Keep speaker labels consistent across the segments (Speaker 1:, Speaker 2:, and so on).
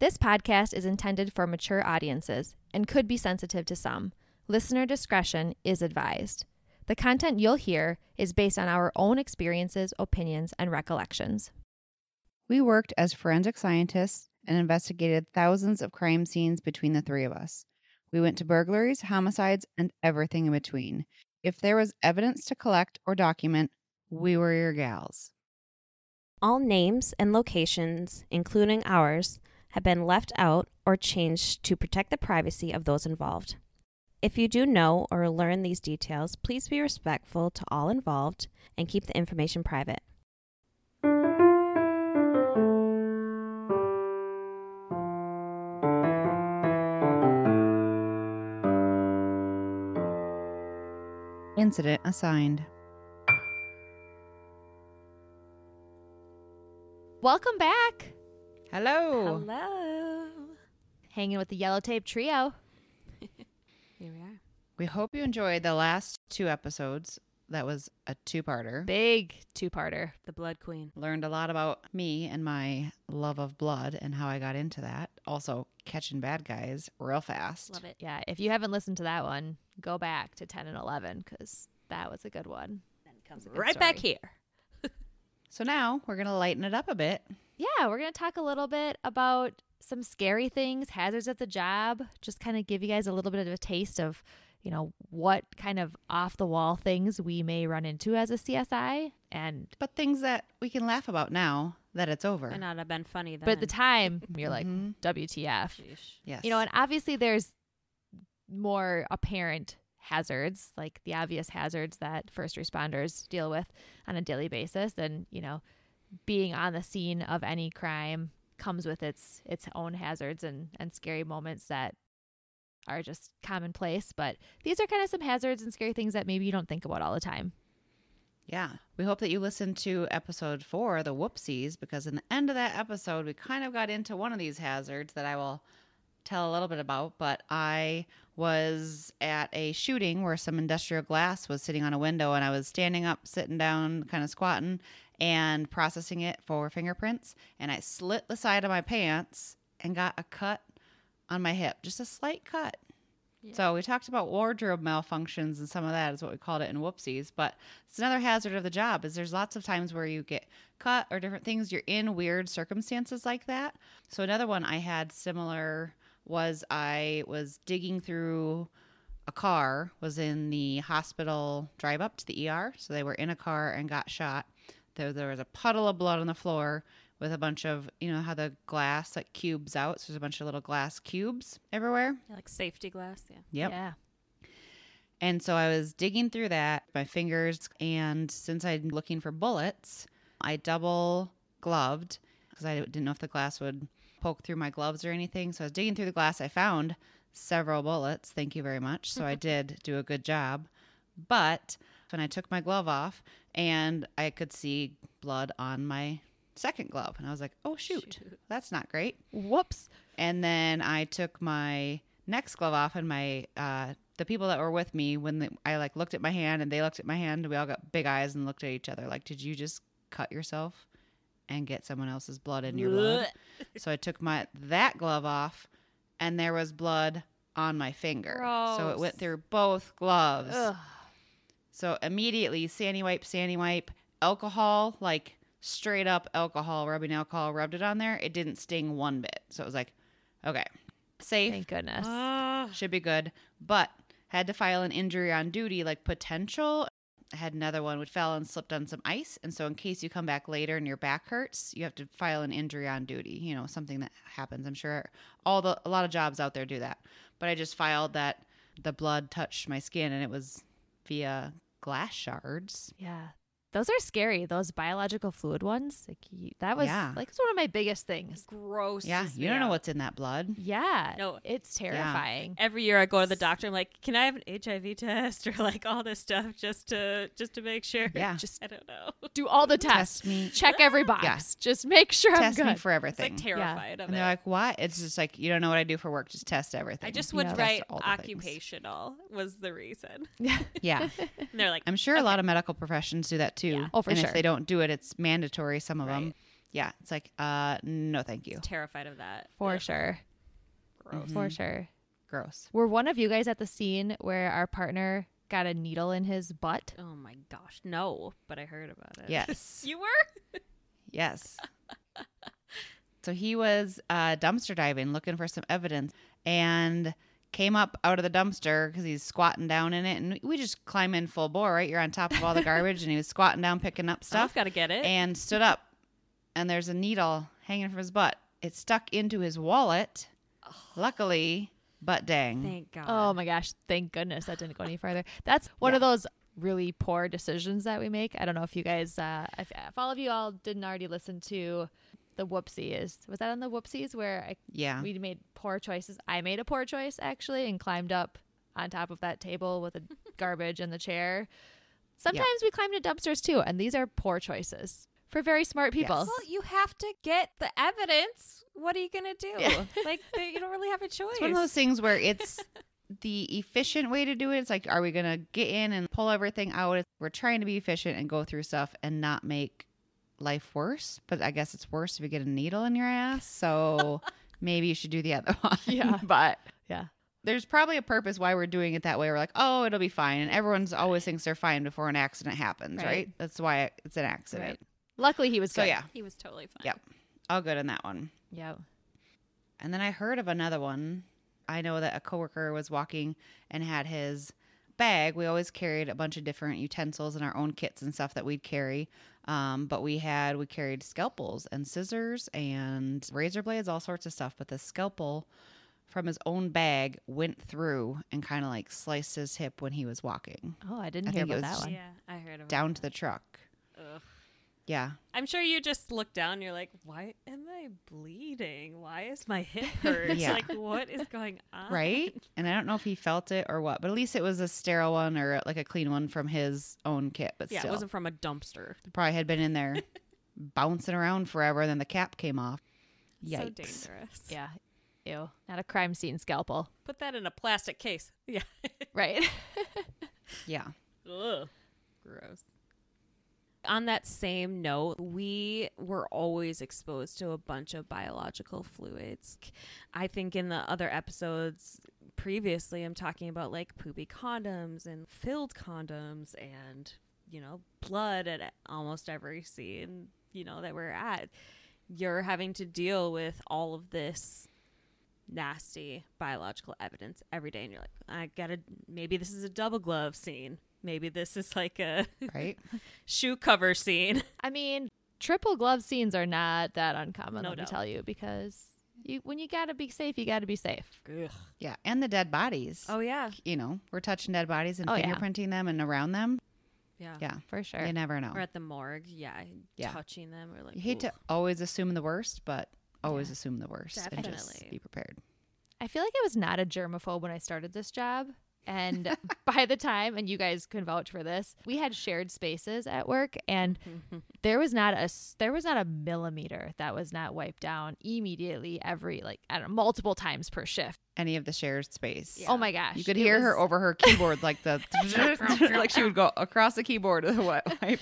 Speaker 1: This podcast is intended for mature audiences and could be sensitive to some. Listener discretion is advised. The content you'll hear is based on our own experiences, opinions, and recollections.
Speaker 2: We worked as forensic scientists and investigated thousands of crime scenes between the three of us. We went to burglaries, homicides, and everything in between. If there was evidence to collect or document, we were your gals.
Speaker 3: All names and locations, including ours, have been left out or changed to protect the privacy of those involved. If you do know or learn these details, please be respectful to all involved and keep the information private.
Speaker 2: Incident assigned.
Speaker 1: Welcome back.
Speaker 2: Hello.
Speaker 3: Hello.
Speaker 1: Hanging with the yellow tape trio.
Speaker 3: Here we are.
Speaker 2: We hope you enjoyed the last two episodes. That was a two parter.
Speaker 1: Big two parter.
Speaker 3: The Blood Queen.
Speaker 2: Learned a lot about me and my love of blood and how I got into that. Also, catching bad guys real fast.
Speaker 3: Love it.
Speaker 1: Yeah, if you haven't listened to that one, go back to 10 and 11 because that was a good one.
Speaker 3: Then comes
Speaker 1: a good
Speaker 3: right back here.
Speaker 2: So now we're going to lighten it up a bit.
Speaker 1: Yeah, we're going to talk a little bit about some scary things, hazards at the job, just kind of give you guys a little bit of a taste of, you know, what kind of off the wall things we may run into as a CSI. And,
Speaker 2: But things that we can laugh about now that it's over.
Speaker 3: Might not have been funny then.
Speaker 1: but at the time, you're like,
Speaker 2: Mhm.
Speaker 1: WTF.
Speaker 3: Sheesh.
Speaker 2: Yes.
Speaker 1: You know, and obviously there's more apparent hazards, like the obvious hazards that first responders deal with on a daily basis. And, you know, being on the scene of any crime comes with its its own hazards and, and scary moments that are just commonplace. But these are kind of some hazards and scary things that maybe you don't think about all the time.
Speaker 2: Yeah. We hope that you listened to episode four, the whoopsies, because in the end of that episode, we kind of got into one of these hazards that I will tell a little bit about. But I was at a shooting where some industrial glass was sitting on a window, and I was standing up, sitting down, kind of squatting, and processing it for fingerprints. And I slit the side of my pants and got a cut on my hip, just a slight cut. So we talked about wardrobe malfunctions and some of that is what we called it in whoopsies. But it's another hazard of the job is there's lots of times where you get cut or different things. You're in weird circumstances like that. So another one I had similar was I was digging through a car, was in the hospital drive up to the ER. So they were in a car and got shot. There, there was a puddle of blood on the floor with a bunch of, you know, how the glass like cubes out. So there's a bunch of little glass cubes everywhere.
Speaker 3: Yeah, like safety glass. Yeah.
Speaker 2: Yep.
Speaker 1: Yeah.
Speaker 2: And so I was digging through that, my fingers, and since I'm looking for bullets, I double gloved because I didn't know if the glass would poke through my gloves or anything. So I was digging through the glass. I found several bullets. Thank you very much. So I did do a good job. But when I took my glove off and I could see blood on my second glove, and I was like, oh, shoot,
Speaker 3: Shoot.
Speaker 2: that's not great.
Speaker 1: Whoops.
Speaker 2: And then I took my next glove off, and my uh, the people that were with me when the, I like looked at my hand and they looked at my hand, we all got big eyes and looked at each other like, "Did you just cut yourself and get someone else's blood in your blood?" so I took my that glove off, and there was blood on my finger. So it went through both gloves.
Speaker 1: Ugh.
Speaker 2: So immediately, Sani-Wipe, sandy wipe, alcohol, like straight up alcohol, rubbing alcohol, rubbed it on there. It didn't sting one bit. So it was like, okay, safe,
Speaker 1: Thank goodness.
Speaker 2: Should be good. But had to file an injury on duty, like potential. I had another one which fell and slipped on some ice. And so, in case you come back later and your back hurts, you have to file an injury on duty. You know, something that happens. I'm sure all the a lot of jobs out there do that. But I just filed that the blood touched my skin and it was via glass shards.
Speaker 1: Yeah. Those are scary. Those biological fluid ones. Like you, that was
Speaker 2: Yeah.
Speaker 1: like it's one of my biggest things.
Speaker 3: Gross.
Speaker 2: Yeah, you don't know what's in that blood.
Speaker 1: Yeah.
Speaker 3: No.
Speaker 1: it's terrifying.
Speaker 3: Every year I go to the doctor. I'm like, can I have an HIV test or like all this stuff just to just to make sure?
Speaker 2: Yeah.
Speaker 3: Just I don't know.
Speaker 1: Do all the tests.
Speaker 2: Test me,
Speaker 1: Check every box.
Speaker 2: Yeah.
Speaker 1: Just make sure I'm
Speaker 2: test me
Speaker 1: good.
Speaker 2: for
Speaker 3: It's
Speaker 2: everything.
Speaker 3: like terrified of
Speaker 2: and
Speaker 3: it.
Speaker 2: they're like, "What?" It's just like you don't know what I do for work. Just test everything.
Speaker 3: I just would
Speaker 1: know,
Speaker 2: test
Speaker 3: write
Speaker 2: all the things.
Speaker 3: occupational was the reason.
Speaker 2: Yeah,
Speaker 3: And they're like,
Speaker 2: I'm sure a lot of medical professions do that too.
Speaker 3: Yeah.
Speaker 1: Oh, for
Speaker 2: and
Speaker 1: sure.
Speaker 2: if they don't do it, it's mandatory. Some of them. Yeah, it's like, uh, no, thank you.
Speaker 3: Terrified of that.
Speaker 1: For
Speaker 3: Ugh,
Speaker 1: sure.
Speaker 3: Gross.
Speaker 1: For sure.
Speaker 2: Gross.
Speaker 1: Were one of you guys at the scene where our partner got a needle in his butt?
Speaker 3: Oh my gosh, no! But I heard about it.
Speaker 2: Yes.
Speaker 3: you were.
Speaker 2: Yes. so he was uh, dumpster diving, looking for some evidence, and came up out of the dumpster because he's squatting down in it. And we just climb in full bore, right? You're on top of all the garbage, and he was squatting down, picking up
Speaker 3: Stuff
Speaker 2: stuff,
Speaker 3: got to get it.
Speaker 2: and stood up. And there's a needle hanging from his butt. It stuck into his wallet. Luckily, but dang.
Speaker 3: Thank God.
Speaker 1: Oh my gosh, thank goodness that didn't go any further. That's one
Speaker 2: Yeah.
Speaker 1: of those really poor decisions that we make. I don't know if you guys, uh, if, if all of you all didn't already listen to the whoopsies. Was that on the whoopsies where I,
Speaker 2: yeah.
Speaker 1: we made poor choices? I made a poor choice actually and climbed up on top of that table with the garbage and the chair. Sometimes we climb to dumpsters too, and these are poor choices for very smart people.
Speaker 2: Yes.
Speaker 3: Well, you have to get the evidence. What are you gonna do?
Speaker 1: Yeah.
Speaker 3: like th- you don't really have a choice.
Speaker 2: It's one of those things where it's the efficient way to do it. It's like, are we going to get in and pull everything out? We're trying to be efficient and go through stuff and not make life worse. But I guess it's worse if you get a needle in your ass. So maybe you should do the other one.
Speaker 1: Yeah.
Speaker 2: but
Speaker 1: Yeah.
Speaker 2: there's probably a purpose why we're doing it that way. We're like, oh, it'll be fine. And everyone's always thinks they're fine before an accident happens, right?
Speaker 1: Right.
Speaker 2: That's why it's an accident.
Speaker 1: Right. Luckily, he was
Speaker 2: So
Speaker 1: good.
Speaker 2: yeah,
Speaker 3: He was totally fine.
Speaker 2: Yep. all good in that one.
Speaker 1: Yeah.
Speaker 2: And then I heard of another one. I know that a coworker was walking and had his bag. We always carried a bunch of different utensils and our own kits and stuff that we'd carry. Um, but we had we carried scalpels and scissors and razor blades, all sorts of stuff. But the scalpel from his own bag went through and kind of like sliced his hip when he was walking
Speaker 1: Oh, I didn't
Speaker 2: I
Speaker 1: hear
Speaker 2: think it
Speaker 1: about
Speaker 2: was
Speaker 1: that one.
Speaker 3: Yeah, I heard of
Speaker 2: down to the truck.
Speaker 3: Ugh.
Speaker 2: Yeah,
Speaker 3: I'm sure you just look down. You're like, why am I bleeding? Why is my hip hurt?
Speaker 2: Yeah.
Speaker 3: Like, what is going on?
Speaker 2: right. And I don't know if he felt it or what, but at least it was a sterile one or like a clean one from his own kit. But
Speaker 3: Yeah,
Speaker 2: still,
Speaker 3: it wasn't from a dumpster.
Speaker 2: probably had been in there bouncing around forever. And then the cap came off. Yikes.
Speaker 3: So dangerous.
Speaker 1: Yeah. Ew. Not a crime scene scalpel.
Speaker 3: Put that in a plastic case. Yeah.
Speaker 1: Right.
Speaker 2: Yeah.
Speaker 3: Ugh. Gross. On that same note, we were always exposed to a bunch of biological fluids. I think in the other episodes previously, I'm talking about like poopy condoms and filled condoms and, you know, blood at almost every scene, you know, that we're at. You're having to deal with all of this nasty biological evidence every day and you're like i gotta maybe this is a double glove scene maybe this is like a
Speaker 2: Right.
Speaker 3: shoe cover scene
Speaker 1: I mean, triple glove scenes are not that uncommon,
Speaker 3: No
Speaker 1: let me tell you, because you when you gotta be safe, you gotta be safe.
Speaker 2: Yeah. And the dead bodies.
Speaker 3: oh yeah
Speaker 2: You know, we're touching dead bodies and
Speaker 1: Oh, yeah.
Speaker 2: fingerprinting them and around them.
Speaker 3: yeah
Speaker 2: Yeah.
Speaker 1: For sure.
Speaker 2: You never know.
Speaker 3: or at the morgue yeah,
Speaker 2: Yeah.
Speaker 3: touching them or like
Speaker 2: You hate to always assume the worst, but always
Speaker 3: Yeah.
Speaker 2: assume the worst and just be prepared.
Speaker 1: I feel like I was not a germaphobe when I started this job. And by the time, and you guys can vouch for this, we had shared spaces at work, and there was not a there was not a millimeter that was not wiped down immediately every like I don't know multiple times per shift.
Speaker 2: Any of the shared space.
Speaker 3: Yeah.
Speaker 1: Oh my gosh,
Speaker 2: You could hear her over her keyboard like the like she would go across the keyboard with a wet wipe.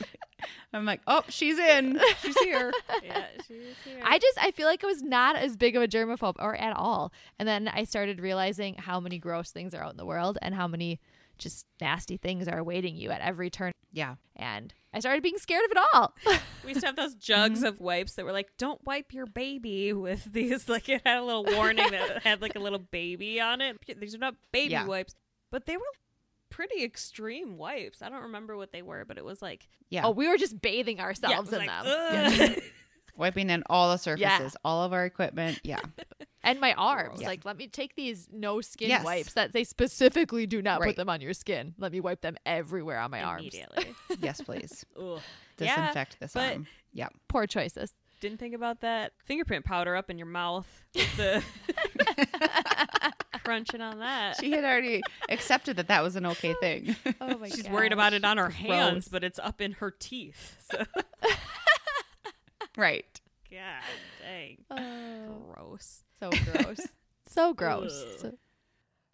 Speaker 2: I'm like, oh, she's in. She's here.
Speaker 3: yeah she's here.
Speaker 1: I just I feel like I was not as big of a germaphobe or at all. And then I started realizing how many gross things are out in the world and how many just nasty things are awaiting you at every turn.
Speaker 2: Yeah.
Speaker 1: And I started being scared of it all.
Speaker 3: we used to have those jugs mm-hmm. of wipes that were like don't wipe your baby with these like it had a little warning that had like a little baby on it these are not baby
Speaker 2: Yeah.
Speaker 3: wipes but they were pretty extreme wipes i don't remember what they were but it was like
Speaker 2: Yeah.
Speaker 1: oh, we were just bathing ourselves
Speaker 3: was
Speaker 1: in
Speaker 3: like,
Speaker 1: them.
Speaker 3: "Ugh."
Speaker 2: Wiping in all the surfaces,
Speaker 1: Yeah.
Speaker 2: all of our equipment. Yeah.
Speaker 1: And my arms.
Speaker 3: Gross.
Speaker 1: Like, let me take these no skin
Speaker 2: Yes.
Speaker 1: wipes that they specifically do not
Speaker 2: Right.
Speaker 1: put them on your skin. Let me wipe them everywhere on my arms.
Speaker 3: immediately
Speaker 2: yes, please.
Speaker 3: Ugh. Yeah,
Speaker 2: Disinfect this
Speaker 3: but-
Speaker 2: arm. Yeah.
Speaker 1: Poor choices.
Speaker 3: didn't think about that fingerprint powder up in your mouth with the crunching on that
Speaker 2: She had already accepted that that was an okay thing.
Speaker 1: Oh my
Speaker 3: She's worried about it on her hands,
Speaker 1: Gross.
Speaker 3: but it's up in her teeth. So,
Speaker 2: right.
Speaker 3: God dang,
Speaker 1: Oh,
Speaker 3: gross.
Speaker 1: so gross. so gross.
Speaker 3: Ugh.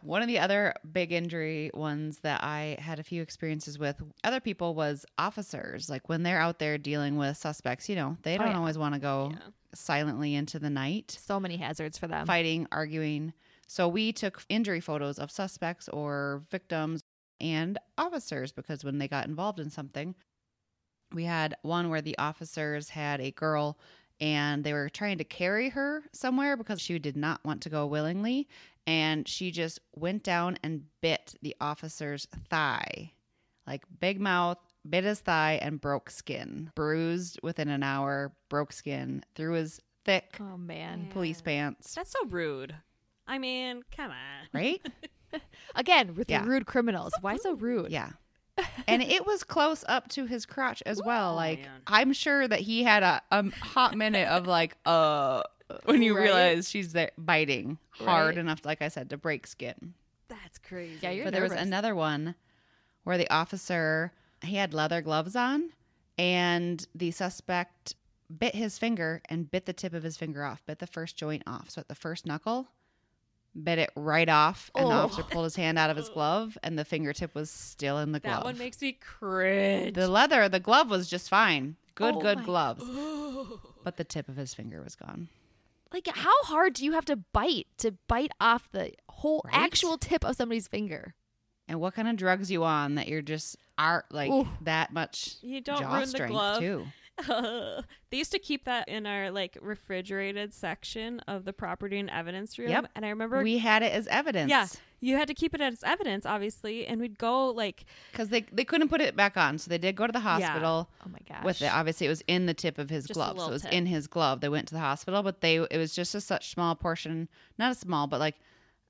Speaker 2: One of the other big injury ones that I had a few experiences with other people was officers. Like when they're out there dealing with suspects, you know, they
Speaker 1: Oh,
Speaker 2: don't
Speaker 1: yeah.
Speaker 2: always want to go
Speaker 3: Yeah.
Speaker 2: silently into the night,
Speaker 1: So many hazards for them.
Speaker 2: fighting, arguing. So we took injury photos of suspects or victims and officers because when they got involved in something, we had one where the officers had a girl and they were trying to carry her somewhere because she did not want to go willingly and she just went down and bit the officer's thigh like big mouth bit his thigh and broke skin bruised within an hour broke skin through his thick
Speaker 1: Oh man.
Speaker 2: police pants
Speaker 3: That's so rude. I mean, come on.
Speaker 2: right
Speaker 1: Again, with
Speaker 2: Yeah.
Speaker 1: the rude criminals. Why so rude?
Speaker 2: yeah and it was close up to his crotch as well
Speaker 3: Oh,
Speaker 2: like
Speaker 3: man.
Speaker 2: i'm sure that he had a, a hot minute of like uh when you
Speaker 1: Right.
Speaker 2: realize she's there biting hard
Speaker 1: Right.
Speaker 2: enough like i said to break skin
Speaker 3: That's crazy.
Speaker 1: Yeah, you're
Speaker 2: but there was another one where the officer he had leather gloves on and the suspect bit his finger and bit the tip of his finger off bit the first joint off so at the first knuckle bit it right off and the
Speaker 1: Oh.
Speaker 2: officer pulled his hand out of his glove and the fingertip was still in the glove
Speaker 3: that one makes me cringe.
Speaker 2: the leather the glove was just fine good
Speaker 1: Oh
Speaker 2: good
Speaker 1: my-
Speaker 2: gloves but the tip of his finger was gone
Speaker 1: Like how hard do you have to bite to bite off the whole
Speaker 2: Right?
Speaker 1: actual tip of somebody's finger?
Speaker 2: and what kind of drugs you on that you're just are like
Speaker 1: Ooh.
Speaker 2: that much
Speaker 3: You don't
Speaker 2: jaw
Speaker 3: ruin the glove.
Speaker 2: too
Speaker 3: they used to keep that in our like refrigerated section of the property and evidence room.
Speaker 2: Yep.
Speaker 3: And I remember
Speaker 2: we had it as evidence
Speaker 3: Yeah. you had to keep it as evidence, obviously, and we'd go like
Speaker 2: because they they couldn't put it back on, so they did go to the hospital
Speaker 1: Oh my gosh.
Speaker 2: with it. Obviously, it was in the tip of his
Speaker 3: Just
Speaker 2: glove, so it was
Speaker 3: tip.
Speaker 2: in his glove. They went to the hospital, but they it was just a such small portion, not a small, but like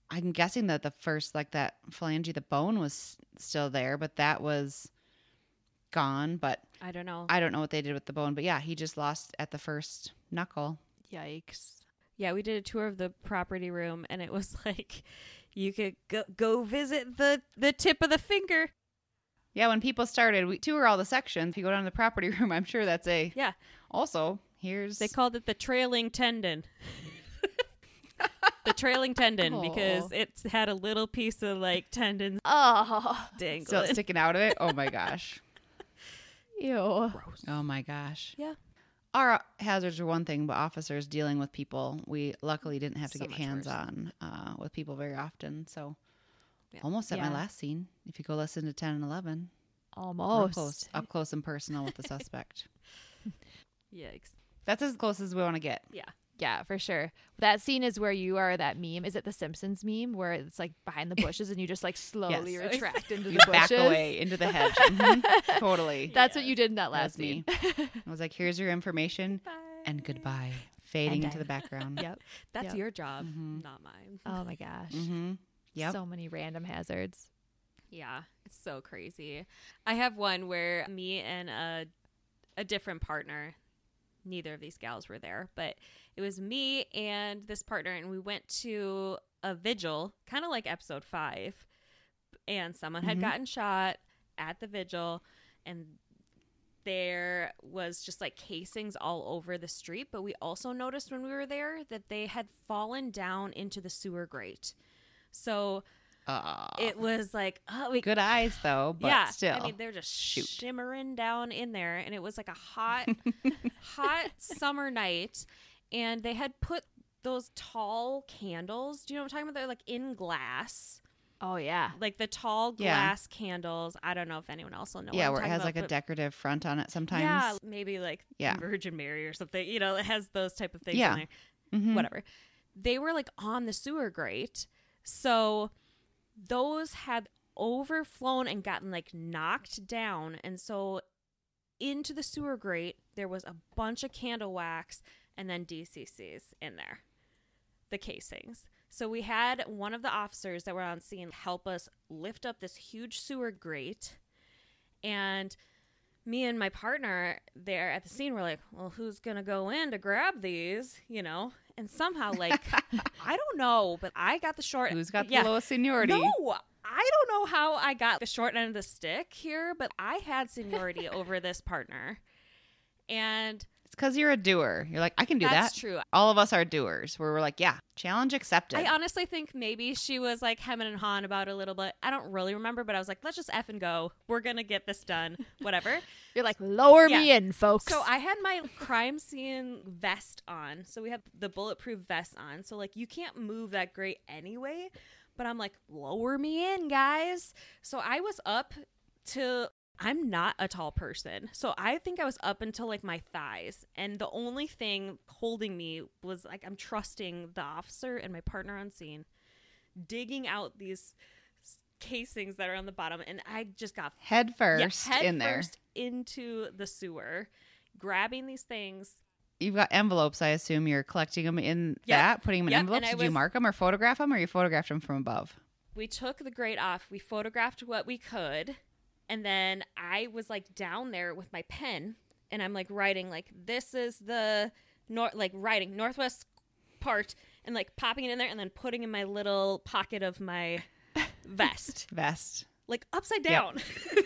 Speaker 2: I'm guessing that the first like that phalange, the bone was still there, but that was gone. But
Speaker 3: I don't know.
Speaker 2: I don't know what they did with the bone. But yeah, he just lost at the first knuckle.
Speaker 1: Yikes.
Speaker 3: yeah, we did a tour of the property room, and it was like you could go, go visit the the tip of the finger.
Speaker 2: Yeah, when people started, we tour all the sections. If you go down to the property room, I'm sure that's a
Speaker 3: Yeah,
Speaker 2: also here's
Speaker 3: they called it the trailing tendon. the trailing tendon because
Speaker 1: Aw.
Speaker 3: it had a little piece of like tendon
Speaker 1: Oh,
Speaker 3: dangling.
Speaker 2: still sticking out of it. Oh my gosh.
Speaker 1: Ew.
Speaker 2: Oh my gosh.
Speaker 3: Yeah.
Speaker 2: Our hazards are one thing, but officers dealing with people, we luckily didn't have to
Speaker 3: So
Speaker 2: get hands
Speaker 3: worse.
Speaker 2: on uh, with people very often. So
Speaker 3: Yeah.
Speaker 2: almost at my last scene. If you go listen to 10 and 11,
Speaker 1: Almost.
Speaker 2: close, up close and personal with the suspect.
Speaker 3: Yikes.
Speaker 2: That's as close as we want to get.
Speaker 1: Yeah, for sure. That scene is where you are that meme. Is it the Simpsons meme where it's like behind the bushes and you just like slowly
Speaker 2: Yes.
Speaker 1: retract into the bushes?
Speaker 2: You
Speaker 1: the
Speaker 2: back
Speaker 1: bushes?
Speaker 2: away into the hedge. Mhm. Totally.
Speaker 1: That's what you did in that
Speaker 2: That
Speaker 1: last
Speaker 2: was me.
Speaker 1: scene.
Speaker 2: I was like, here's your information and goodbye. Fading
Speaker 1: And
Speaker 2: into the background.
Speaker 1: yep.
Speaker 3: That's
Speaker 1: Yep.
Speaker 3: your job,
Speaker 2: Mhm.
Speaker 3: not mine.
Speaker 1: Oh my gosh.
Speaker 2: Mm-hmm. Yep.
Speaker 1: So many random hazards.
Speaker 3: Yeah, it's so crazy. I have one where me and a a different partner, neither of these gals were there, but it was me and this partner and we went to a vigil, kind of like episode 5. And someone had
Speaker 2: Mhm.
Speaker 3: gotten shot at the vigil and there was just like casings all over the street, but we also noticed when we were there that they had fallen down into the sewer grate. So
Speaker 2: Uh,
Speaker 3: it was like, oh, we
Speaker 2: good eyes though, but
Speaker 3: yeah,
Speaker 2: still.
Speaker 3: I mean, they're just
Speaker 2: Shoot.
Speaker 3: shimmering down in there, and it was like a hot, hot summer night, and they had put those tall candles. Do you know what I'm talking about? They're like in glass,
Speaker 1: Oh yeah.
Speaker 3: like the tall
Speaker 2: Yeah.
Speaker 3: glass candles. I don't know if anyone else will know.
Speaker 2: yeah, where it has
Speaker 3: talking
Speaker 2: like a decorative front on it sometimes.
Speaker 3: Yeah, maybe like
Speaker 2: Yeah.
Speaker 3: Virgin Mary or something. You know, it has those type of things.
Speaker 2: Yeah.
Speaker 3: in there.
Speaker 2: Mhm.
Speaker 3: whatever. They were like on the sewer grate. So those had overflown and gotten like knocked down. And so into the sewer grate, there was a bunch of candle wax and then DCCs in there, the casings. So we had one of the officers that were on scene help us lift up this huge sewer grate. And me and my partner there at the scene were like, well, who's going to go in to grab these? You know? And somehow, like, I don't know, but I got the short.
Speaker 2: Who's got the lowest seniority?
Speaker 3: No, I don't know how I got the short end of the stick here, but I had seniority over this partner. And
Speaker 2: It's because you're a doer. You're like, I can do
Speaker 3: That's
Speaker 2: that.
Speaker 3: That's true.
Speaker 2: All of us are doers. Where we're like, yeah, challenge accepted.
Speaker 3: I honestly think maybe she was like hemming and hawing about it a little bit. I don't really remember, but I was like, let's just F and go. We're going to get this done. Whatever.
Speaker 1: You're like, lower me in, folks.
Speaker 3: so I had my crime scene vest on. So we have the bulletproof vest on. So, like, you can't move that great anyway. But I'm like, lower me in, guys. So I was up to. I'm not a tall person. So I think I was up until like my thighs. And the only thing holding me was like, I'm trusting the officer and my partner on scene digging out these casings that are on the bottom. And I just got
Speaker 2: head
Speaker 3: yeah,
Speaker 2: first
Speaker 3: head
Speaker 2: in there.
Speaker 3: first into the sewer, grabbing these things.
Speaker 2: You've got envelopes. I assume you're collecting them in
Speaker 3: Yep.
Speaker 2: that, putting them in
Speaker 3: Yep,
Speaker 2: envelopes. Did you mark them or photograph them, or you photographed them from above?
Speaker 3: We took the grate off. We photographed what we could, and then I was like down there with my pen, and I'm like writing like this is the north like writing northwest part, and like popping it in there, and then putting in my little pocket of my vest,
Speaker 2: Vest.
Speaker 3: like upside
Speaker 2: Yep.
Speaker 3: down.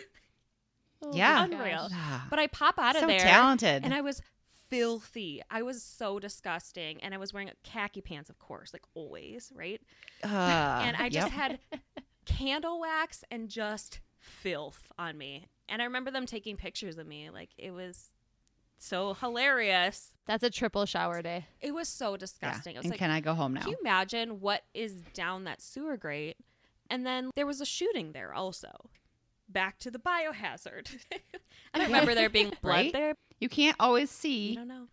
Speaker 1: Oh
Speaker 2: Yeah.
Speaker 3: Unreal.
Speaker 2: Ah,
Speaker 3: but I pop out of
Speaker 2: so
Speaker 3: there,
Speaker 2: talented.
Speaker 3: and I was filthy. I was so disgusting, and I was wearing khaki pants, of course, like always, right?
Speaker 2: Uh,
Speaker 3: and I just
Speaker 2: yep.
Speaker 3: had candle wax and just filth on me. And I remember them taking pictures of me. Like it was so hilarious.
Speaker 1: That's a triple shower day.
Speaker 3: It was so
Speaker 2: Yeah.
Speaker 3: disgusting. It was
Speaker 2: And
Speaker 3: like,
Speaker 2: can I go home now?
Speaker 3: can you imagine what is down that sewer grate? And then there was a shooting there also. Back to the biohazard. I remember there being blood
Speaker 2: Right?
Speaker 3: there.
Speaker 2: You can't always
Speaker 3: You
Speaker 2: see
Speaker 3: don't know.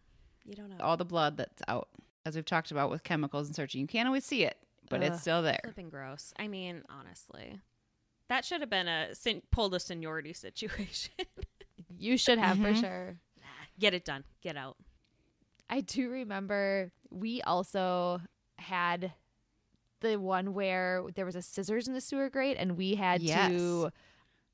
Speaker 3: You don't know.
Speaker 2: all the blood that's out, as we've talked about with chemicals and searching. You can't always see it, but it's still there.
Speaker 3: Flipping gross. I mean, honestly, that should have been a sen- pulled a seniority situation.
Speaker 1: You should have
Speaker 2: Mhm.
Speaker 1: for sure.
Speaker 3: Get it done. Get out.
Speaker 1: I do remember we also had the one where there was a scissors in the sewer grate and we had
Speaker 2: Yes.
Speaker 1: to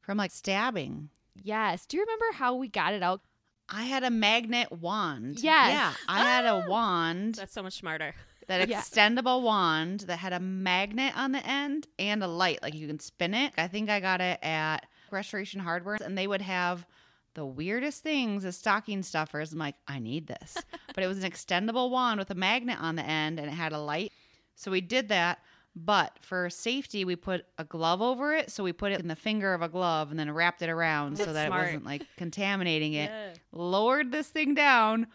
Speaker 2: From like stabbing.
Speaker 1: Yes. Do you remember how we got it out?
Speaker 2: I had a magnet wand.
Speaker 1: Yes.
Speaker 2: Yeah. I had a wand,
Speaker 3: That's so much smarter.
Speaker 2: That
Speaker 1: Yeah.
Speaker 2: extendable wand that had a magnet on the end and a light. Like you can spin it. I think I got it at Restoration Hardware, and they would have the weirdest things as stocking stuffers. I'm like, I need this. but it was an extendable wand with a magnet on the end and it had a light. So we did that. But for safety, we put a glove over it. So we put it in the finger of a glove and then wrapped it around so that
Speaker 3: smart.
Speaker 2: it wasn't like contaminating it
Speaker 3: Yeah.
Speaker 2: lowered this thing down,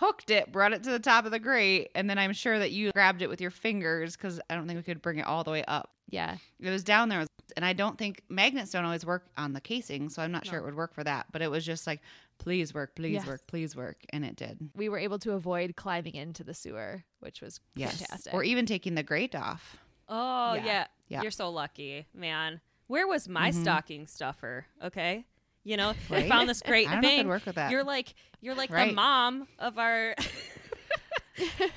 Speaker 2: hooked it, brought it to the top of the grate, and then I'm sure that you grabbed it with your fingers because I don't think we could bring it all the way up.
Speaker 1: Yeah.
Speaker 2: It was down there, and I don't think magnets don't always work on the casing, so I'm not sure it would work for that. But it was just like, please work, please
Speaker 1: Yes.
Speaker 2: work, please work, and it did.
Speaker 1: We were able to avoid climbing into the sewer, which was
Speaker 2: Yes,
Speaker 1: fantastic.
Speaker 2: or even taking the grate off.
Speaker 3: Oh
Speaker 2: Yeah.
Speaker 3: yeah.
Speaker 2: Yeah.
Speaker 3: You're so lucky, man. Where was my
Speaker 2: Mhm.
Speaker 3: stocking stuffer? Okay. You know, I
Speaker 2: Right?
Speaker 3: found this great
Speaker 2: I don't know if
Speaker 3: thing.
Speaker 2: work with that.
Speaker 3: You're like you're like the mom of our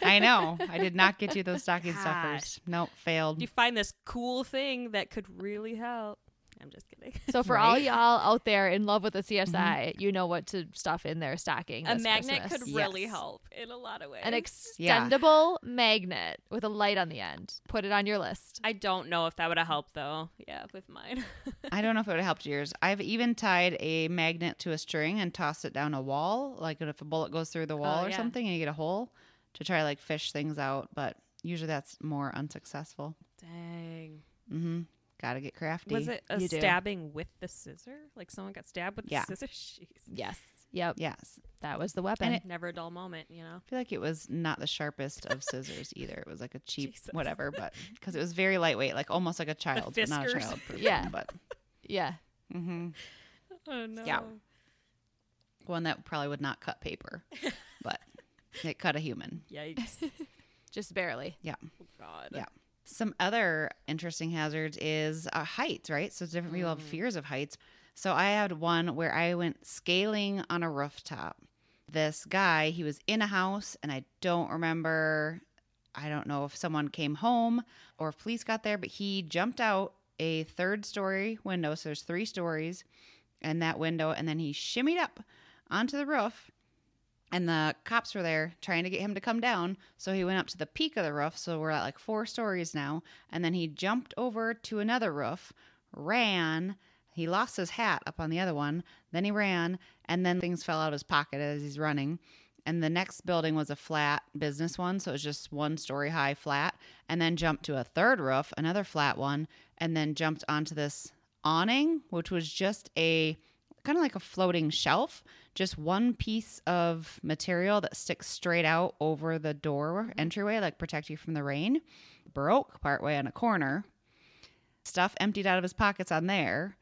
Speaker 2: I know. I did not get you those stocking
Speaker 3: Gosh.
Speaker 2: stuffers. Nope, failed.
Speaker 3: you find this cool thing that could really help. I'm just kidding.
Speaker 1: so for all y'all out there in love with the CSI, you know what to stuff in their stocking.
Speaker 3: A
Speaker 1: this
Speaker 3: magnet
Speaker 1: Christmas.
Speaker 3: could really
Speaker 2: Yes.
Speaker 3: help in a lot of ways.
Speaker 1: An
Speaker 2: Yeah.
Speaker 1: extendable magnet with a light on the end. Put it on your list.
Speaker 3: I don't know if that would have helped though. Yeah, with mine.
Speaker 2: I don't know if it would have helped yours. I've even tied a magnet to a string and tossed it down a wall, like if a bullet goes through the wall
Speaker 3: Oh,
Speaker 2: or
Speaker 3: yeah.
Speaker 2: something, and you get a hole to try like fish things out. But usually that's more unsuccessful.
Speaker 3: Dang.
Speaker 2: Mm-hmm. Got to get crafty.
Speaker 3: Was it a
Speaker 1: You do.
Speaker 3: stabbing with the scissor? Like someone got stabbed with
Speaker 2: Yeah.
Speaker 3: the scissors? Jeez.
Speaker 1: Yes. Yep.
Speaker 2: Yes.
Speaker 1: That was the weapon.
Speaker 2: it-
Speaker 3: Never a dull moment, you know?
Speaker 2: I feel like it was not the sharpest of scissors either. It was like a cheap
Speaker 3: Jesus.
Speaker 2: whatever, but because it was very lightweight, like almost like a child, but not a
Speaker 3: Fiskars.
Speaker 2: child. Proof
Speaker 1: Yeah.
Speaker 2: But
Speaker 1: yeah.
Speaker 2: hmm
Speaker 3: Oh no.
Speaker 2: Yeah. one that probably would not cut paper, but it cut a human.
Speaker 3: Yikes.
Speaker 1: Just barely. Yeah.
Speaker 3: Oh God.
Speaker 2: Yeah. Some other interesting hazards is uh, heights, right? So different people have
Speaker 3: Mhm.
Speaker 2: fears of heights. So I had one where I went scaling on a rooftop. This guy, he was in a house, and I don't remember. I don't know if someone came home or if police got there, but he jumped out a third story window. So there's three stories in that window, and then he shimmied up onto the roof. And the cops were there trying to get him to come down. So he went up to the peak of the roof. So we're at like four stories now. And then he jumped over to another roof, ran. He lost his hat up on the other one. Then he ran. And then things fell out of his pocket as he's running. and the next building was a flat business one. So it was just one story high flat, and then jumped to a third roof, another flat one, and then jumped onto this awning, which was just a kind of like a floating shelf, just one piece of material that sticks straight out over the door mm-hmm. entryway, like protect you from the rain. Broke partway on a corner. Stuff emptied out of his pockets on there.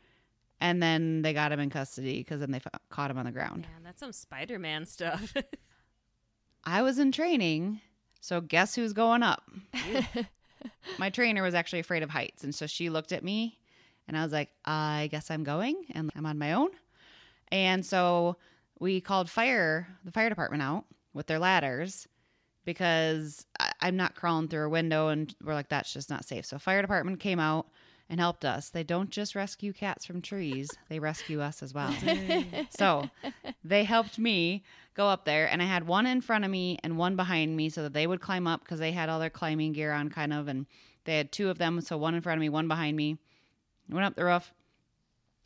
Speaker 2: And then they got him in custody because then they f- caught him on the ground.
Speaker 3: Man, that's some Spider Man stuff.
Speaker 2: I was in training, so guess who's going up? My trainer was actually afraid of heights, and so she looked at me, and I was like, "I guess I'm going, and I'm on my own." And so we called fire, the fire department out with their ladders because I, I'm not crawling through a window, and we're like, "That's just not safe." So fire department came out and helped us. They don't just rescue cats from trees; they rescue us as well. so they helped me go up there and i had one in front of me and one behind me so that they would climb up because they had all their climbing gear on kind of and they had two of them so one in front of me one behind me went up the roof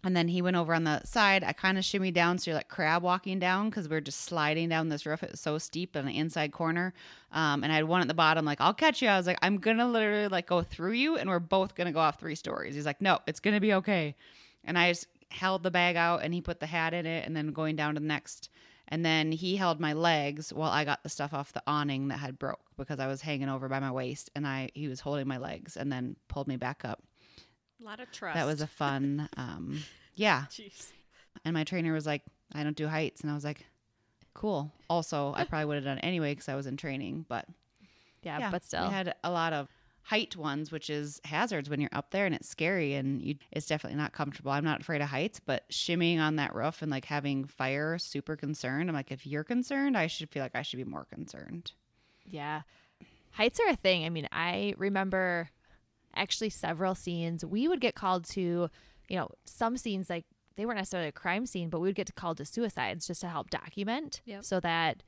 Speaker 2: and then he went over on the side. I kind of shimmied down so you're like crab walking down because we are just sliding down this roof. It was so steep in the inside corner. Um, and i had one at the bottom like i'll catch you. I was like i'm gonna literally like go through you and we're both gonna go off three stories. He's like no it's gonna be okay. And i just held the bag out and he put the hat in it and then going down to the next. And then he held my legs while I got the stuff off the awning that had broke because I was hanging over by my waist and I he was holding my legs and then pulled me back up.
Speaker 3: A lot of trust.
Speaker 2: That was a fun um yeah.
Speaker 3: Jeez.
Speaker 2: And my trainer was like, "I don't do heights." And I was like, "Cool." Also, I probably would have done it anyway cuz I was in training, but
Speaker 1: yeah,
Speaker 2: yeah,
Speaker 1: but still.
Speaker 2: we had a lot of height ones, which is hazards when you're up there and it's scary and you, it's definitely not comfortable. I'm not afraid of heights, but shimmying on that roof and like having fire, super concerned. I'm like, if you're concerned, I should feel like I should be more concerned.
Speaker 1: Yeah. Heights are a thing. I mean, I remember actually several scenes. We would get called to, you know, some scenes like they weren't necessarily a crime scene, but we would get called to suicides just to help document
Speaker 3: Yep.
Speaker 1: so that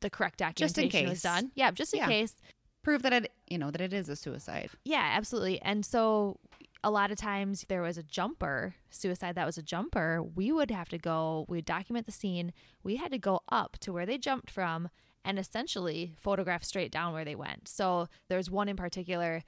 Speaker 1: the correct
Speaker 2: Just in
Speaker 1: documentation was done. Yeah, just in
Speaker 2: Yeah.
Speaker 1: case.
Speaker 2: Prove that it, you know, that it is a suicide.
Speaker 1: Yeah, absolutely. And so a lot of times there was a jumper, suicide that was a jumper, we would have to go, we'd document the scene. We had to go up to where they jumped from and essentially photograph straight down where they went. So there's one in particular.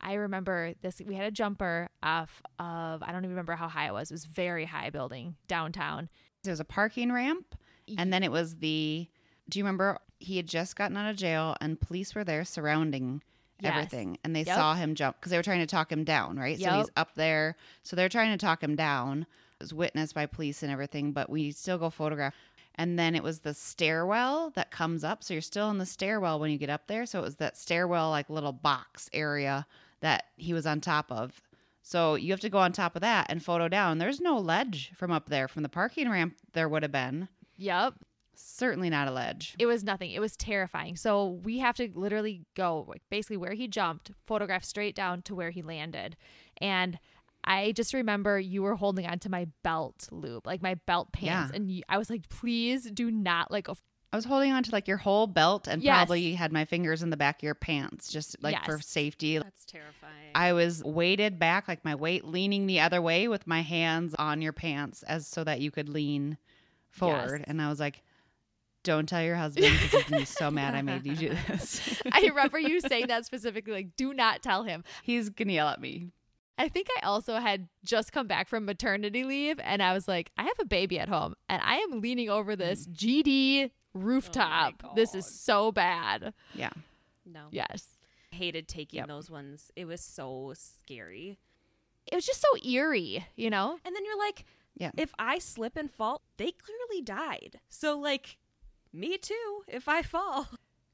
Speaker 1: I remember this we had a jumper off of I don't even remember how high it was. It was very high building downtown.
Speaker 2: There was a parking ramp and then it was the, do you remember he had just gotten out of jail and police were there surrounding
Speaker 1: Yes.
Speaker 2: everything and they
Speaker 1: Yep.
Speaker 2: saw him jump because they were trying to talk him down, right? So he's up there. So they're trying to talk him down. It was witnessed by police and everything, but we still go photograph. And then it was the stairwell that comes up. So you're still in the stairwell when you get up there. So it was that stairwell, like little box area that he was on top of. So you have to go on top of that and photo down. There's no ledge from up there. From the parking ramp, there would have been.
Speaker 1: Yep.
Speaker 2: Certainly not a ledge.
Speaker 1: It was nothing. It was terrifying. So we have to literally go like basically where he jumped, photograph straight down to where he landed. And I just remember you were holding onto my belt loop, like my belt pants,
Speaker 2: Yeah.
Speaker 1: and you, I was like, "Please do not like."
Speaker 2: I was holding on to like your whole belt and
Speaker 1: Yes.
Speaker 2: probably had my fingers in the back of your pants, just like for safety.
Speaker 3: That's terrifying.
Speaker 2: I was weighted back, like my weight leaning the other way with my hands on your pants as so that you could lean forward.
Speaker 1: Yes.
Speaker 2: And I was like, don't tell your husband because he's gonna be so mad I made you do this.
Speaker 1: I remember you saying that specifically, like, "Do not tell him."
Speaker 2: he's gonna yell at me.
Speaker 1: I think I also had just come back from maternity leave, and I was like, "I have a baby at home, and I am leaning over this mm. GD rooftop. Oh this is so bad."
Speaker 2: Yeah.
Speaker 3: no.
Speaker 1: Yes.
Speaker 3: Hated taking
Speaker 2: Yep.
Speaker 3: those ones. It was so scary.
Speaker 1: It was just so eerie, you know?
Speaker 3: And then you're like,
Speaker 2: Yeah.
Speaker 3: if I slip and fall, they clearly died. So like, me too. If I fall.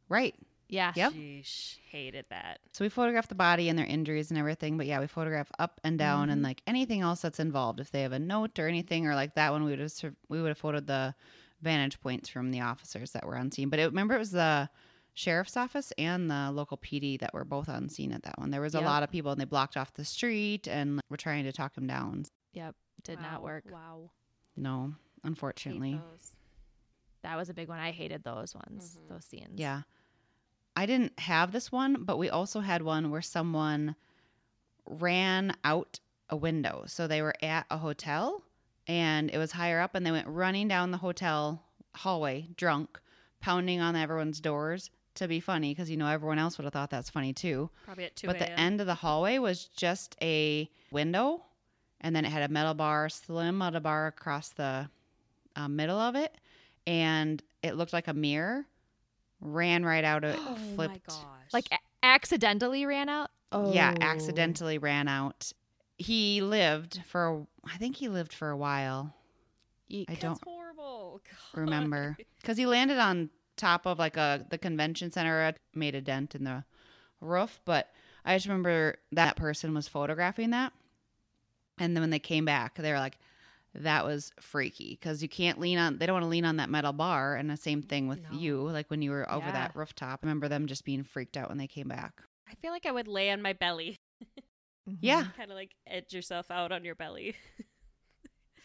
Speaker 2: Right.
Speaker 1: Yeah.
Speaker 2: Yep.
Speaker 3: Sheesh, hated that.
Speaker 2: So we photograph the body and their injuries and everything, but yeah, we photograph up and down and mm-hmm. like anything else that's involved. If they have a note or anything, or like that one, we would have we would have photoed the vantage points from the officers that were on scene. But it, remember, it was the sheriff's office and the local PD that were both on scene at that one. There was a lot of people, and they blocked off the street and were trying to talk them down.
Speaker 1: Yep. Did
Speaker 3: Wow,
Speaker 1: not work.
Speaker 3: Wow.
Speaker 2: No, unfortunately.
Speaker 1: That was a big one. I hated those ones,
Speaker 3: Mhm.
Speaker 1: those scenes.
Speaker 2: Yeah. I didn't have this one, but we also had one where someone ran out a window. So they were at a hotel and it was higher up and they went running down the hotel hallway drunk, pounding on everyone's doors to be funny because you know everyone else would have thought that's funny too.
Speaker 3: Probably at 2
Speaker 2: but the end of the hallway was just a window, and then it had a metal bar, slim metal bar across the uh, middle of it, and it looked like a mirror. Ran right out of it,
Speaker 3: Oh my
Speaker 2: flipped.
Speaker 3: gosh.
Speaker 1: Like a- accidentally ran out. Oh,
Speaker 2: Yeah, accidentally ran out. He lived for, I think he lived for a while.
Speaker 1: Eek.
Speaker 2: I don't
Speaker 3: horrible.
Speaker 2: Remember because he landed on top of like a the convention center, uh, made a dent in the roof. But I just remember that person was photographing that, and then when they came back, they were like, "That was freaky," because you can't lean on. They don't want to lean on that metal bar, and the same thing with
Speaker 3: No.
Speaker 2: you, like when you were over
Speaker 1: Yeah.
Speaker 2: that rooftop. I remember them just being freaked out when they came back.
Speaker 3: I feel like I would lay on my belly.
Speaker 1: Mhm.
Speaker 2: Yeah.
Speaker 3: kind of like edge yourself out on your belly.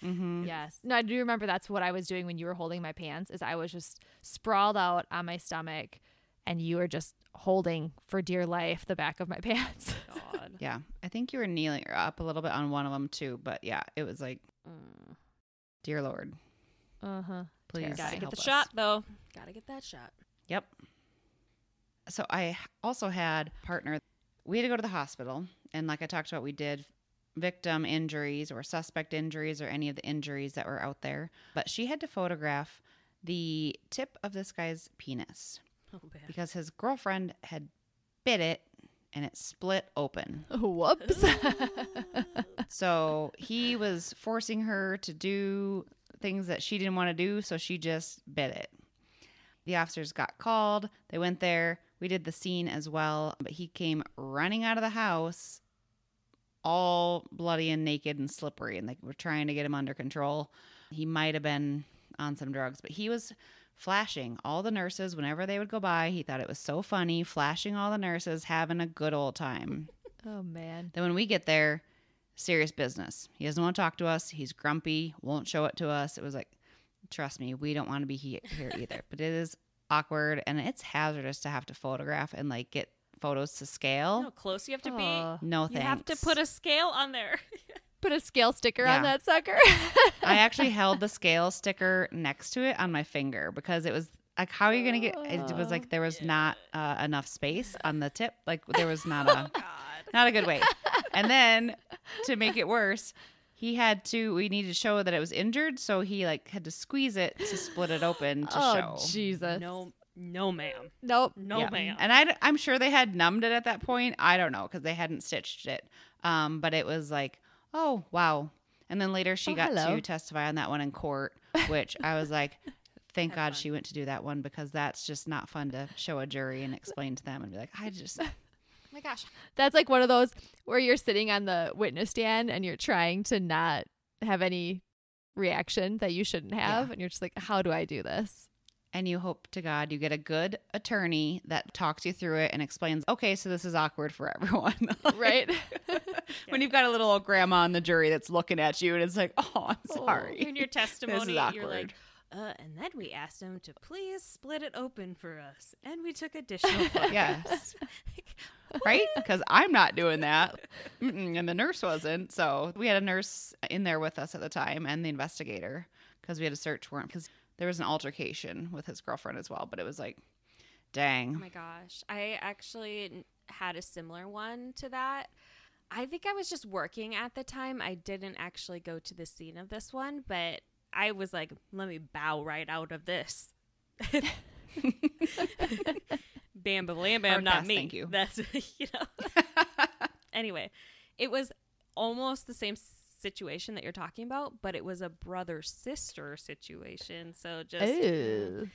Speaker 2: Mm-hmm.
Speaker 1: Yes. No, I do remember that's what I was doing when you were holding my pants is I was just sprawled out on my stomach and you were just holding for dear life the back of my pants.
Speaker 3: God.
Speaker 2: Yeah, I think you were kneeling up a little bit on one of them too, but yeah, it was like,
Speaker 3: Mm.
Speaker 2: dear Lord,
Speaker 1: uh-huh.
Speaker 2: please
Speaker 1: Terrifying.
Speaker 3: Gotta get
Speaker 2: help
Speaker 3: the
Speaker 2: us.
Speaker 3: shot though. Gotta get that shot.
Speaker 2: Yep. So I also had partner. We had to go to the hospital, and like I talked about, we did victim injuries or suspect injuries or any of the injuries that were out there. But she had to photograph the tip of this guy's penis
Speaker 3: Oh
Speaker 2: because his girlfriend had bit it and it split open.
Speaker 1: Whoops.
Speaker 2: So he was forcing her to do things that she didn't want to do, so she just bit it. The officers got called. They went there. We did the scene as well, but he came running out of the house all bloody and naked and slippery, and they were trying to get him under control. He might have been on some drugs, but he was flashing all the nurses whenever they would go by. He thought it was so funny, flashing all the nurses, having a good old time.
Speaker 1: oh man.
Speaker 2: Then when we get there, serious business. He doesn't want to talk to us. He's grumpy, won't show it to us. It was like, trust me, we don't want to be he- here either. but it is awkward and it's hazardous to have to photograph and like get photos to
Speaker 3: You know
Speaker 2: scale.
Speaker 3: how close you have to be.
Speaker 1: Aw.
Speaker 2: No
Speaker 3: you
Speaker 2: thanks.
Speaker 3: have to put a scale on there.
Speaker 1: Put a scale sticker
Speaker 2: Yeah.
Speaker 1: on that sucker.
Speaker 2: I actually held the scale sticker next to it on my finger because it was like, how are you gonna get? It was like there was not uh, enough space on the tip. Like there was not a.
Speaker 3: God.
Speaker 2: not a good way. And then to make it worse, he had to we needed to show that it was injured, so he like had to squeeze it to split it open to
Speaker 1: oh
Speaker 2: show.
Speaker 1: Jesus.
Speaker 3: No, no, ma'am.
Speaker 1: Nope.
Speaker 3: No,
Speaker 2: Yeah.
Speaker 3: ma'am.
Speaker 2: And I i'm sure they had numbed it at that point. I don't know because they hadn't stitched it. Um, but it was like, oh wow. And then later she
Speaker 1: Oh,
Speaker 2: got
Speaker 1: hello.
Speaker 2: to testify on that one in court, which I was like, thank God
Speaker 3: fun.
Speaker 2: she went to do that one because that's just not fun to show a jury and explain to them and be like, I just
Speaker 3: oh my gosh.
Speaker 1: That's like one of those where you're sitting on the witness stand and you're trying to not have any reaction that you shouldn't have and you're just like how do I do this?
Speaker 2: And you hope to God you get a good attorney that talks you through it and explains, okay, so this is awkward for everyone.
Speaker 1: Right?
Speaker 2: when you've got a little old grandma on the jury that's looking at you and it's like, oh, I'm
Speaker 1: Oh,
Speaker 2: sorry.
Speaker 3: In your testimony, you're like, uh, and then we asked him to please split it open for us, and we took additional photos.
Speaker 2: Yes. right? Because I'm not doing that. Mm-mm, and the nurse wasn't. So we had a nurse in there with us at the time and the investigator because we had a search warrant because there was an altercation with his girlfriend as well. But it was like, dang.
Speaker 3: Oh my gosh. I actually had a similar one to that. I think I was just working at the time. I didn't actually go to the scene of this one, but I was like, let me bow right out of this. bam, bam, bam, bam, not
Speaker 2: pass,
Speaker 3: me.
Speaker 2: thank you.
Speaker 3: That's, you know. anyway, it was almost the same situation that you're talking about, but it was a brother sister situation. So just
Speaker 1: Ooh.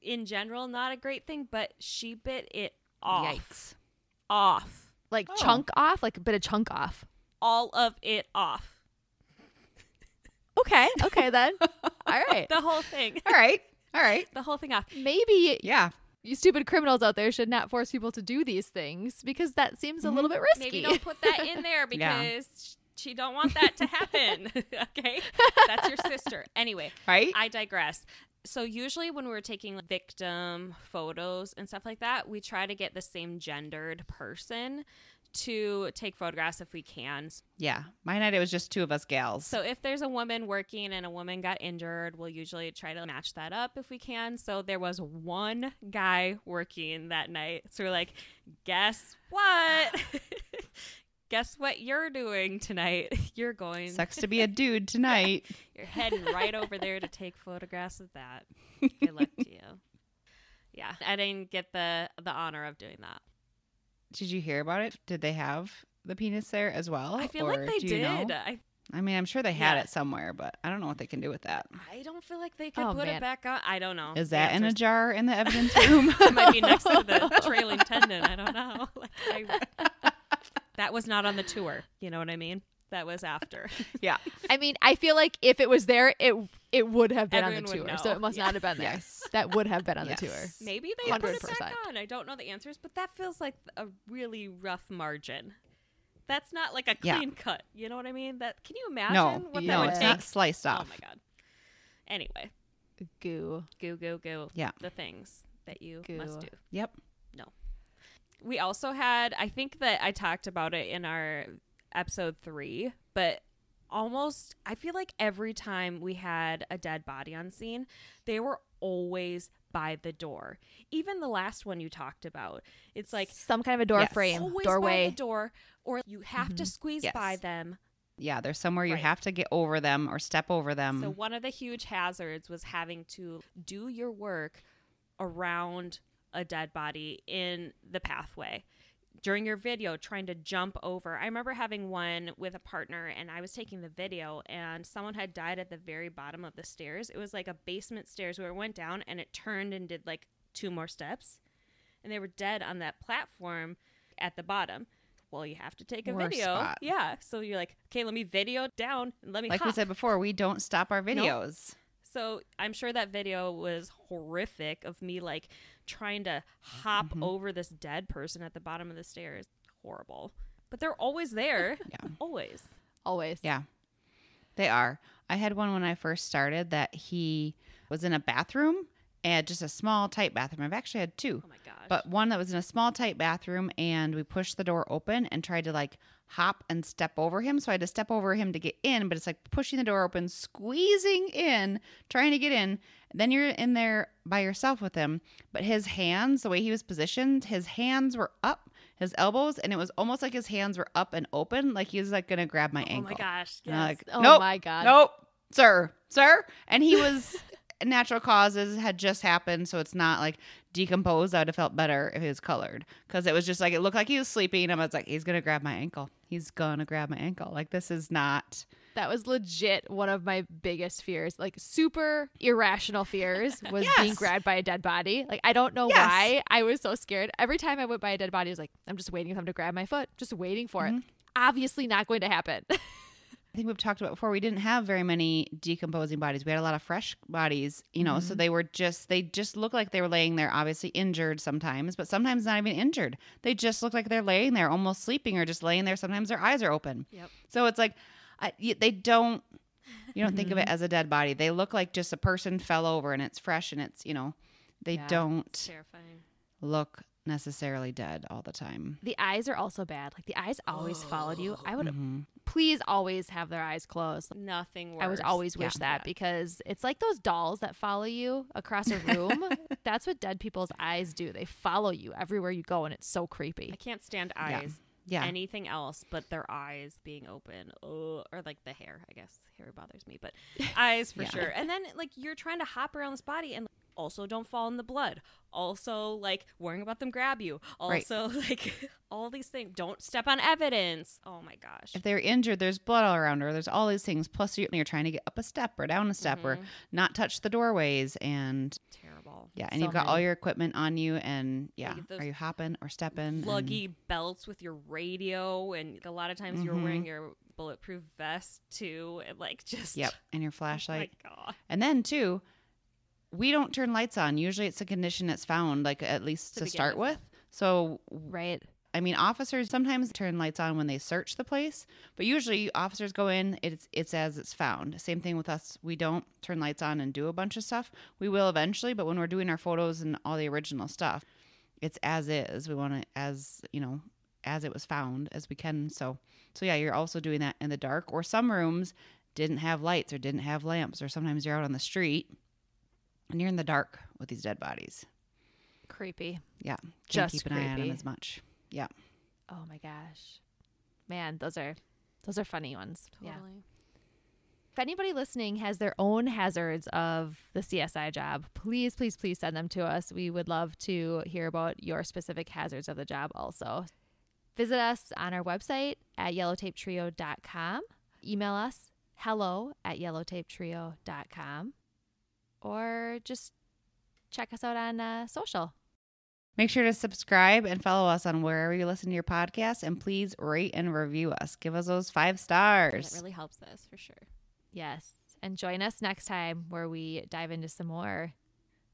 Speaker 3: in general, not a great thing, but she bit it off.
Speaker 2: Yikes.
Speaker 3: Off.
Speaker 1: Like
Speaker 2: Oh.
Speaker 1: chunk off, like a bit of chunk off.
Speaker 3: All of it off.
Speaker 1: Okay, okay then. All right.
Speaker 3: The whole thing.
Speaker 2: All right. All right.
Speaker 3: The whole thing off.
Speaker 1: Maybe
Speaker 2: Yeah.
Speaker 1: you stupid criminals out there should not force people to do these things because that seems a little mm-hmm. bit risky.
Speaker 3: Maybe don't put that in there
Speaker 2: Yeah.
Speaker 3: because she don't want that to happen. okay? That's your sister. Anyway,
Speaker 2: Right?
Speaker 3: I digress. So usually when we're taking victim photos and stuff like that, we try to get the same gendered person to take photographs if we can.
Speaker 2: Yeah. My night, it was just two of us gals.
Speaker 3: So if there's a woman working and a woman got injured, we'll usually try to match that up if we can. So there was one guy working that night. So we're like, guess what? guess what you're doing tonight? You're going.
Speaker 2: Sucks to be a dude tonight.
Speaker 3: You're heading right over there to take photographs of that. Good luck to you. Yeah, I didn't get the the honor of doing that.
Speaker 2: Did you hear about it? Did they have the penis there as well?
Speaker 3: I feel
Speaker 2: Or
Speaker 3: like they
Speaker 2: do you know?
Speaker 3: did. I
Speaker 2: I mean, I'm sure they had
Speaker 3: Yeah.
Speaker 2: it somewhere, but I don't know what they can do with that.
Speaker 3: I don't feel like they could
Speaker 1: Oh,
Speaker 3: put
Speaker 1: man.
Speaker 3: it back on. I don't know.
Speaker 2: Is that in a jar in the evidence room?
Speaker 3: it might be next to the trailing tendon. I don't know. Like, I, that was not on the tour. You know what I mean? That was after.
Speaker 2: yeah.
Speaker 1: I mean, I feel like if it was there, it it would have been on the tour. So it must
Speaker 3: Yeah.
Speaker 1: not have been there.
Speaker 2: Yes.
Speaker 1: That would have been on
Speaker 2: Yes.
Speaker 1: the tour.
Speaker 3: Maybe they put it back on. I don't know the answers, but that feels like a really rough margin. That's not like a
Speaker 2: Yeah.
Speaker 3: clean cut. You know what I mean? That can you imagine
Speaker 2: No,
Speaker 3: what
Speaker 1: you
Speaker 3: that
Speaker 2: no,
Speaker 3: would
Speaker 2: it's
Speaker 3: take?
Speaker 2: not sliced
Speaker 3: oh
Speaker 2: off.
Speaker 3: Oh my god. Anyway,
Speaker 1: Goo.
Speaker 3: goo goo goo.
Speaker 2: Yeah.
Speaker 3: The things that you
Speaker 1: Goo.
Speaker 3: must do.
Speaker 2: Yep.
Speaker 3: We also had i think that i talked about it in our episode three but almost i feel like every time we had a dead body on scene they were always by the door even the last one you talked about it's like
Speaker 1: some kind of a door
Speaker 2: Yes.
Speaker 1: frame,
Speaker 3: always
Speaker 1: doorway.
Speaker 3: by the door or you have to mm-hmm. squeeze
Speaker 2: Yes.
Speaker 3: by them
Speaker 2: Yeah, there's somewhere you
Speaker 3: Right.
Speaker 2: have to get over them or step over them.
Speaker 3: So one of the huge hazards was having to do your work around a dead body in the pathway. During your video, trying to jump over. I remember having one with a partner, and I was taking the video, and someone had died at the very bottom of the stairs. It was like a basement stairs where it went down and it turned and did like two more steps. And they were dead on that platform at the bottom. Well, you have to take a
Speaker 2: Worst
Speaker 3: video.
Speaker 2: spot.
Speaker 3: Yeah. So you're like, okay, let me video down and let me
Speaker 2: like we said before, we don't stop our videos.
Speaker 3: So I'm sure that video was horrific of me like trying to hop
Speaker 2: Mm-hmm.
Speaker 3: over this dead person at the bottom of the stairs. Horrible. But they're always there.
Speaker 2: Yeah.
Speaker 3: Always.
Speaker 1: Always.
Speaker 2: Yeah, they are. I had one when I first started that he was in a bathroom and just a small, tight bathroom. I've actually had two.
Speaker 3: Oh my gosh.
Speaker 2: but one that was in a small tight bathroom and we pushed the door open and tried to like hop and step over him so i had to step over him to get in but it's like pushing the door open squeezing in trying to get in then you're in there by yourself with him but his hands the way he was positioned his hands were up his elbows and it was almost like his hands were up and open like he was like gonna grab my
Speaker 3: oh
Speaker 2: ankle Oh
Speaker 3: my gosh. Yes.
Speaker 2: like,
Speaker 1: Oh
Speaker 2: nope
Speaker 1: my god.
Speaker 2: nope sir sir and he was natural causes had just happened so it's not like decomposed i would have felt better if it was colored because it was just like it looked like he was sleeping and i was like he's gonna grab my ankle he's gonna grab my ankle like this is not
Speaker 1: That was legit one of my biggest fears. Like super irrational fears was being grabbed by a dead body. Like I don't know
Speaker 2: Yes.
Speaker 1: why I was so scared. Every time I went by a dead body, I was like, I'm just waiting for them to grab my foot. Just waiting for
Speaker 2: Mm-hmm.
Speaker 1: it. Obviously not going to happen.
Speaker 2: i think we've talked about before we didn't have very many decomposing bodies we had a lot of fresh bodies you know so they were just they just looked like they were laying there obviously injured sometimes but sometimes not even injured they just look like they're laying there almost sleeping or just laying there sometimes their eyes are open
Speaker 3: Yep.
Speaker 2: So it's like I, y- they don't. You don't think of it as a dead body. They look like just a person fell over and it's fresh and it's you know, they
Speaker 1: Yeah.
Speaker 2: don't
Speaker 3: Terrifying.
Speaker 2: look necessarily dead all the time.
Speaker 1: the eyes are also bad. Like the eyes always followed you. I would
Speaker 2: Mhm.
Speaker 1: please always have their eyes closed.
Speaker 3: Nothing worse.
Speaker 1: I would always
Speaker 2: Yeah.
Speaker 1: wish that because it's like those dolls that follow you across a room. That's what dead people's eyes do. They follow you everywhere you go, and it's so creepy.
Speaker 3: I can't stand
Speaker 2: Yeah.
Speaker 3: eyes.
Speaker 2: Yeah.
Speaker 3: Anything else but their eyes being open. Ugh. or like the hair, I guess. Hair bothers me, but eyes for
Speaker 2: Yeah.
Speaker 3: sure. And then like you're trying to hop around this body and also don't fall in the blood. Also like worrying about them grab you.
Speaker 2: Right.
Speaker 3: Also like all these things. Don't step on evidence. Oh my gosh.
Speaker 2: if they're injured, there's blood all around her. There's all these things. Plus, you're, trying to get up a step or down a step or
Speaker 3: Mhm.
Speaker 2: not touch the doorways. And
Speaker 3: Terrible.
Speaker 2: yeah, and
Speaker 1: So
Speaker 2: you've got all your equipment on you. And yeah,
Speaker 3: get
Speaker 2: are you hopping or stepping? and-
Speaker 3: Luggy belts with your radio and a lot of times you're
Speaker 2: Mhm.
Speaker 3: wearing your bulletproof vest too and like just
Speaker 2: Yep, and your
Speaker 3: Oh
Speaker 2: flashlight.
Speaker 3: my god.
Speaker 2: And then too, we don't turn lights on. Usually it's a condition that's found, like at least
Speaker 3: To
Speaker 2: to, start
Speaker 3: with,
Speaker 2: with. So
Speaker 1: Right.
Speaker 2: I mean, officers sometimes turn lights on when they search the place, but usually officers go in. It's it's as it's found. Same thing with us. We don't turn lights on and do a bunch of stuff. We will eventually, but when we're doing our photos and all the original stuff, it's as is. We want it as you know, as it was found as we can. So, so yeah, you're also doing that in the dark. Or some rooms didn't have lights or didn't have lamps, or sometimes you're out on the street and you're in the dark with these dead bodies.
Speaker 1: Creepy.
Speaker 2: Yeah,
Speaker 1: Just
Speaker 2: keep an eye on them
Speaker 1: creepy.
Speaker 2: as much. Yeah,
Speaker 1: Oh my gosh. Man, those are those are funny ones. Yeah. If anybody listening has their own hazards of the CSI job, please, please, please send them to us. We would love to hear about your specific hazards of the job also. Visit us on our website at yellowtapetrio.com. Email us hello at yellowtapetrio.com or just check us out on uh, social.
Speaker 2: Make sure to subscribe and follow us on wherever you listen to your podcast. And please rate and review us. Give us those five stars.
Speaker 3: It really helps us for sure.
Speaker 1: Yes. And join us next time where we dive into some more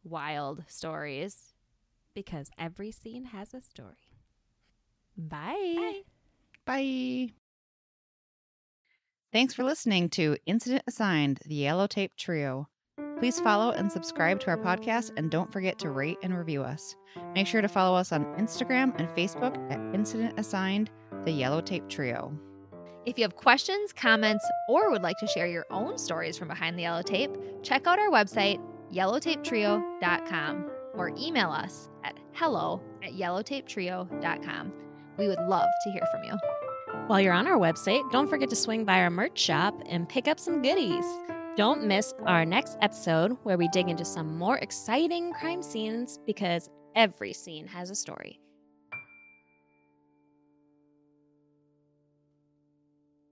Speaker 1: wild stories.
Speaker 3: Because every scene has a story.
Speaker 1: Bye.
Speaker 2: Bye. Thanks for listening to Incident Assigned, the Yellow Tape Trio. Please follow and subscribe to our podcast and don't forget to rate and review us. Make sure to follow us on Instagram and Facebook at Incident Assigned, the Yellow Tape Trio.
Speaker 1: If you have questions, comments, or would like to share your own stories from behind the yellow tape, check out our website, yellowtapetrio.com, or email us at hello at yellowtapetrio.com. We would love to hear from you.
Speaker 3: While you're on our website, don't forget to swing by our merch shop and pick up some goodies. Don't miss our next episode where we dig into some more exciting crime scenes because every scene has a story.